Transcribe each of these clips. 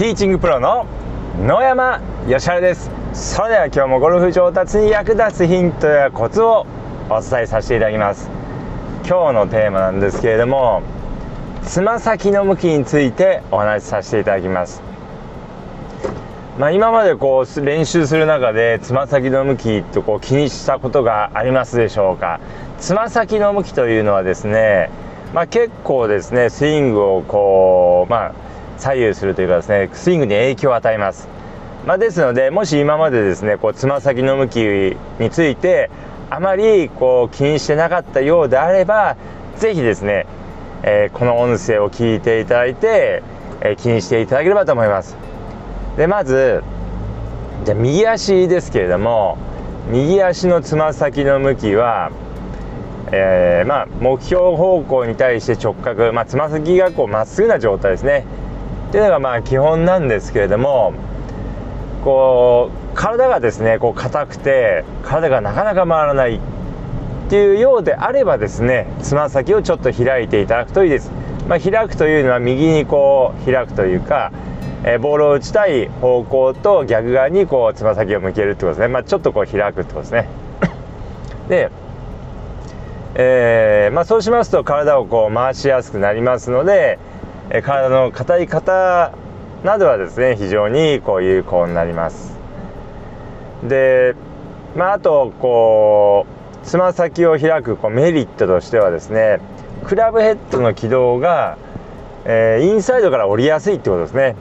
ティーチングプロの野山義晴です。それでは今日もゴルフ上達に役立つヒントやコツをお伝えさせていただきます。今日のテーマなんですけれどもつま先の向きについてお話しさせていただきます。まあ、今までこう練習する中でつま先の向きとこう気にしたことがありますでしょうか。つま先の向きというのはですね、まあ、結構ですねスイングをこうまあ左右するというかですねスイングに影響を与えます、まあ、ですのでもし今までですねこうつま先の向きについてあまりこう気にしてなかったようであれば是非ですね、えー、この音声を聞いていただいて、えー、気にしていただければと思います。でまずじゃ右足ですけれども右足のつま先の向きは、えー、まあ、目標方向に対して直角まあ、つま先がこうまっすぐな状態ですね。っていうのがまあ基本なんですけれどもこう体がですねこう硬くて体がなかなか回らないっていうようであればですねつま先をちょっと開いていただくといいです、まあ、開くというのは右にこう開くというかえ、ボールを打ちたい方向と逆側にこうつま先を向けるってことですね、まあ、ちょっとこう開くってことですね。で、えー、まあ、そうしますと体をこう回しやすくなりますので、え、体の硬い方などはですね非常にこう有効になります。で、まあ、あとこうつま先を開くこうメリットとしてはですねクラブヘッドの軌道が、えー、インサイドから降りやすいってことですね。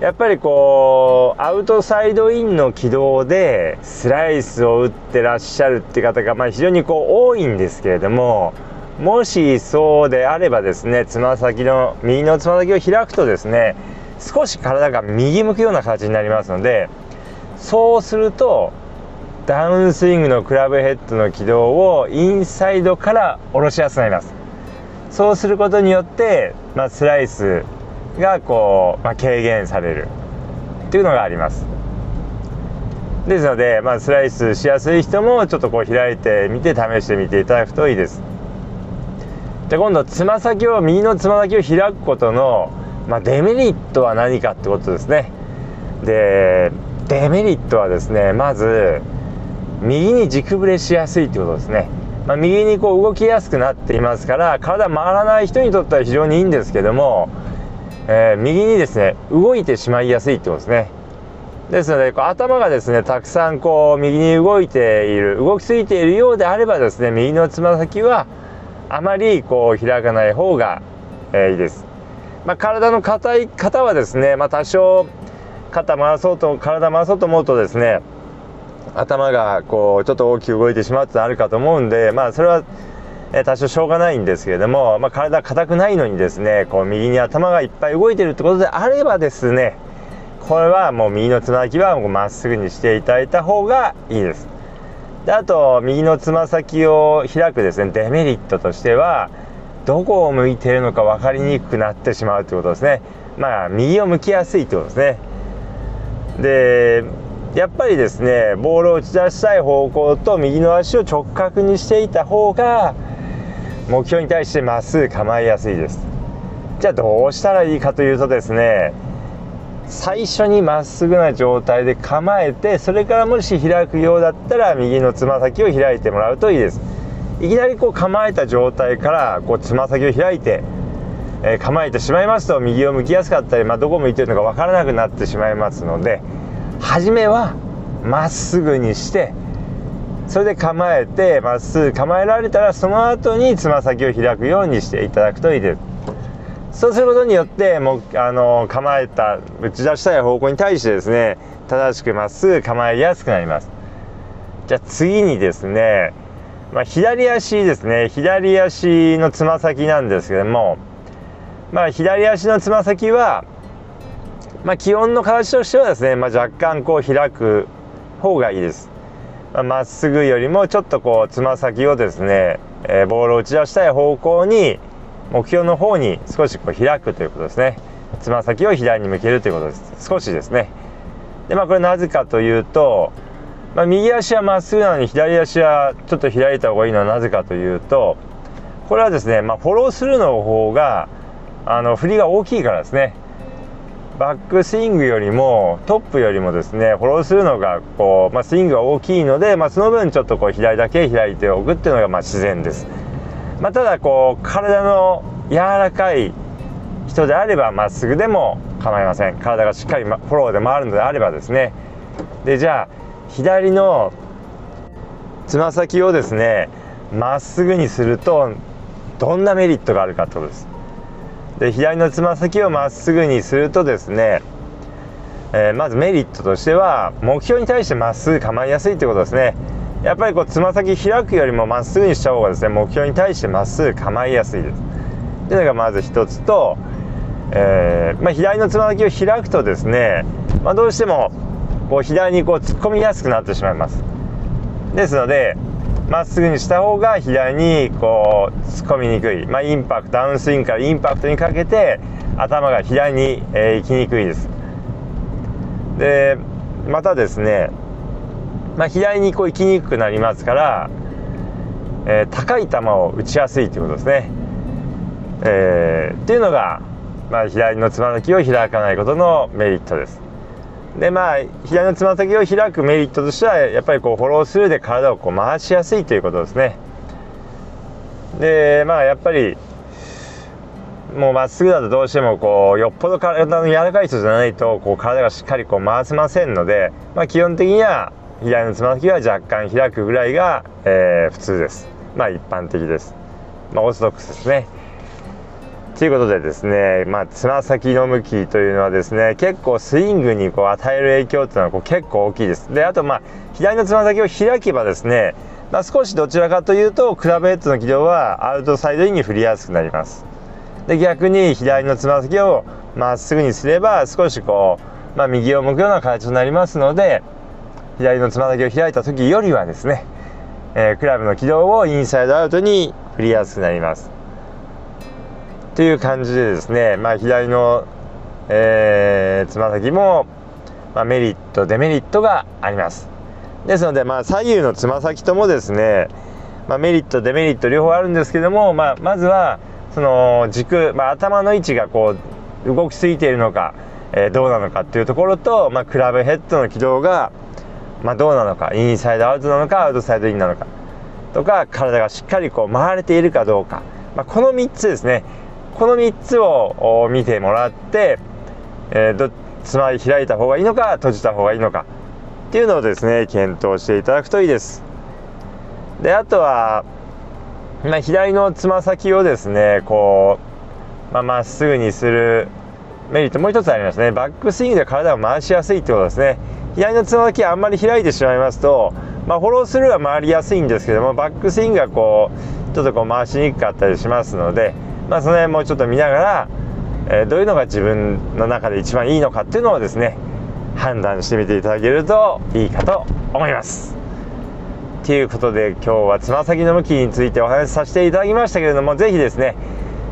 やっぱりこうアウトサイドインの軌道でスライスを打ってらっしゃるって方が、まあ、非常にこう多いんですけれどももしそうであればですねつま先の右のつま先を開くとですね少し体が右向くような形になりますのでそうするとダウンスイングのクラブヘッドの軌道をインサイドから下ろしやすくなります。そうすることによって、まあ、スライスがこう、まあ、軽減されるっていうのがあります。ですので、まあ、スライスしやすい人もちょっとこう開いてみて試してみていただくといいです。で今度つま先を右のつま先を開くことの、まあ、デメリットは何かってことですね。でデメリットはですねまず右に軸ぶれしやすいってことですね、まあ、右にこう動きやすくなっていますから体回らない人にとっては非常にいいんですけどもえー、右にですね動いてしまいやすいってことですね。ですのでこう頭がですねたくさんこう右に動いている動きすぎているようであればですね右のつま先はあまりこう開かない方が、え、いいです、まあ、体の硬い方はですね、まあ、多少肩回そうと体回そうと思うとですね頭がこうちょっと大きく動いてしまうってあるかと思うんでまあそれは多少しょうがないんですけれども、まあ、体硬くないのにですねこう右に頭がいっぱい動いてるってことであればですねこれはもう右のつま先はまっすぐにしていただいた方がいいです。であと右のつま先を開くですねデメリットとしてはどこを向いているのか分かりにくくなってしまうということですね。まあ右を向きやすいってことですね。でやっぱりですねボールを打ち出したい方向と右の足を直角にしていた方が目標に対してまっすぐ構えやすいです。じゃあどうしたらいいかというとですね最初にまっすぐな状態で構えてそれからもし開くようだったら右のつま先を開いてもらうといいです。いきなりこう構えた状態からこうつま先を開いて、えー、構えてしまいますと右を向きやすかったり、まあ、どこ向いてるのか分からなくなってしまいますので初めはまっすぐにしてそれで構えてまっすぐ構えられたらその後につま先を開くようにしていただくといいです。そうすることによってもうあの構えた打ち出したい方向に対してですね正しくまっすぐ構えやすくなります。じゃあ次にですね、まあ、左足ですね。左足のつま先なんですけどもまあ左足のつま先はまあ、基本の形としてはですね、まあ、若干こう開く方がいいです。まっすぐよりもちょっとこうつま先をですね、えー、ボールを打ち出したい方向に目標の方に少しこう開くということですね。つま先を左に向けるということです。少しですね。でまあこれなぜかというと、まあ、右足はまっすぐなのに左足はちょっと開いた方がいいのはなぜかというとこれはですね、まあ、フォロースルーの方があの振りが大きいからですね。バックスイングよりもトップよりもですねフォローするのがこう、まあ、スイングが大きいので、まあ、その分ちょっとこう左だけ開いておくっていうのがまあ自然です、まあ、ただこう体の柔らかい人であればまっすぐでも構いません。体がしっかりフォローで回るのであればですね。でじゃあ左のつま先をですねまっすぐにするとどんなメリットがあるかってことです。で左のつま先をまっすぐにするとですね、えー、まずメリットとしては目標に対してまっすぐ構いやすいってことですね。やっぱりこうつま先開くよりもまっすぐにした方がですね目標に対してまっすぐ構いやすいです。っていうのがまず一つと、えー、まあ、左のつま先を開くとですね、まあ、どうしてもこう左にこう突っ込みやすくなってしまいます。ですのでまっすぐにした方が左にこう突っ込みにくい、まあ、インパクトダウンスイングからインパクトにかけて頭が左に、えー、行きにくいです。でまたですね、まあ、左にこう行きにくくなりますから、えー、高い球を打ちやすいということですね、えー、っていうのが、まあ、左のつま先を開かないことのメリットです。でまあ左のつま先を開くメリットとしてはやっぱりこうフォロースルーで体をこう回しやすいということですね。でまあやっぱりもうまっすぐだとどうしてもこうよっぽど体の柔らかい人じゃないとこう体がしっかりこう回せませんので、まあ、基本的には左のつま先は若干開くぐらいが、えー、普通です。まあ一般的です。まあオーソドックスですね。ということでですね、まあ、つま先の向きというのはですね結構スイングにこう与える影響っていうのはこう結構大きいです。であとまあ左のつま先を開けばですね、まあ、少しどちらかというとクラブヘッドの軌道はアウトサイドインに振りやすくなります。で逆に左のつま先をまっすぐにすれば少しこう、まあ、右を向くような形になりますので左のつま先を開いた時よりはですね、えー、クラブの軌道をインサイドアウトに振りやすくなります。という感じでですね、まあ、左のえつま、先も、まあ、メリットデメリットがあります。ですので、まあ、左右のつま先ともですね、まあ、メリットデメリット両方あるんですけども、まあ、まずはその軸、まあ、頭の位置がこう動きすぎているのか、えー、どうなのかっていうところと、まあ、クラブヘッドの軌道が、まあ、どうなのかインサイドアウトなのかアウトサイドインなのかとか体がしっかりこう回れているかどうか、まあ、この3つですね。この3つを見てもらって、えー、どつまり開いた方がいいのか閉じた方がいいのか。っていうのをですね検討していただくといいです。であとは、まあ、左のつま先をですねこうまあ、まっすぐにするメリットもう一つありますね。バックスイングで体を回しやすいってことですね。左のつま先あんまり開いてしまいますと、まあ、フォロースルーは回りやすいんですけどもバックスイングがこうちょっとこう回しにくかったりしますのでまあ、その辺もちょっと見ながら、えー、どういうのが自分の中で一番いいのかっていうのをですね判断してみていただけるといいかと思います。ということで今日はつま先の向きについてお話しさせていただきましたけれども是非ですね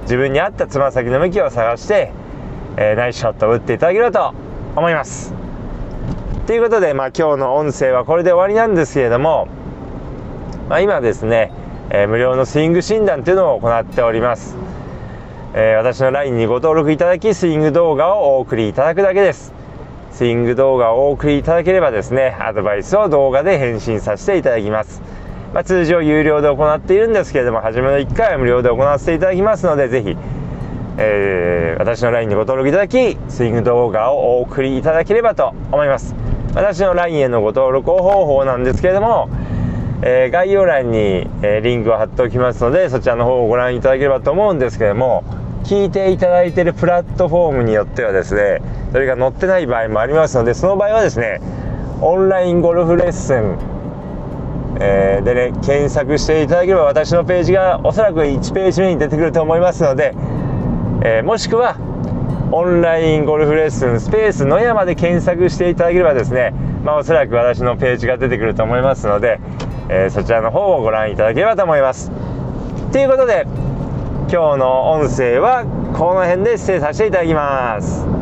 自分に合ったつま先の向きを探して、えー、ナイスショットを打っていただければと思います。ということで、まあ、今日の音声はこれで終わりなんですけれども、まあ、今ですね、えー、無料のスイング診断というのを行っております。えー、私の LINE にご登録いただきスイング動画をお送りいただくだけです。スイング動画をお送りいただければですねアドバイスを動画で返信させていただきます、まあ、通常有料で行っているんですけれども初めの1回は無料で行わせていただきますのでぜひえー、私の LINE にご登録いただきスイング動画をお送りいただければと思います。私の LINE へのご登録方法なんですけれども、えー、概要欄に、えー、リンクを貼っておきますのでそちらの方をご覧いただければと思うんですけれども聞いていただいているプラットフォームによってはですねそれが載ってない場合もありますのでその場合はですねオンラインゴルフレッスン、えー、でね検索していただければ私のページがおそらく1ページ目に出てくると思いますので、え、もしくはオンラインゴルフレッスンスペース野山で検索していただければですね、まあ、おそらく私のページが出てくると思いますので、えー、そちらの方をご覧いただければと思います。ということで今日の音声はこの辺で失礼させていただきます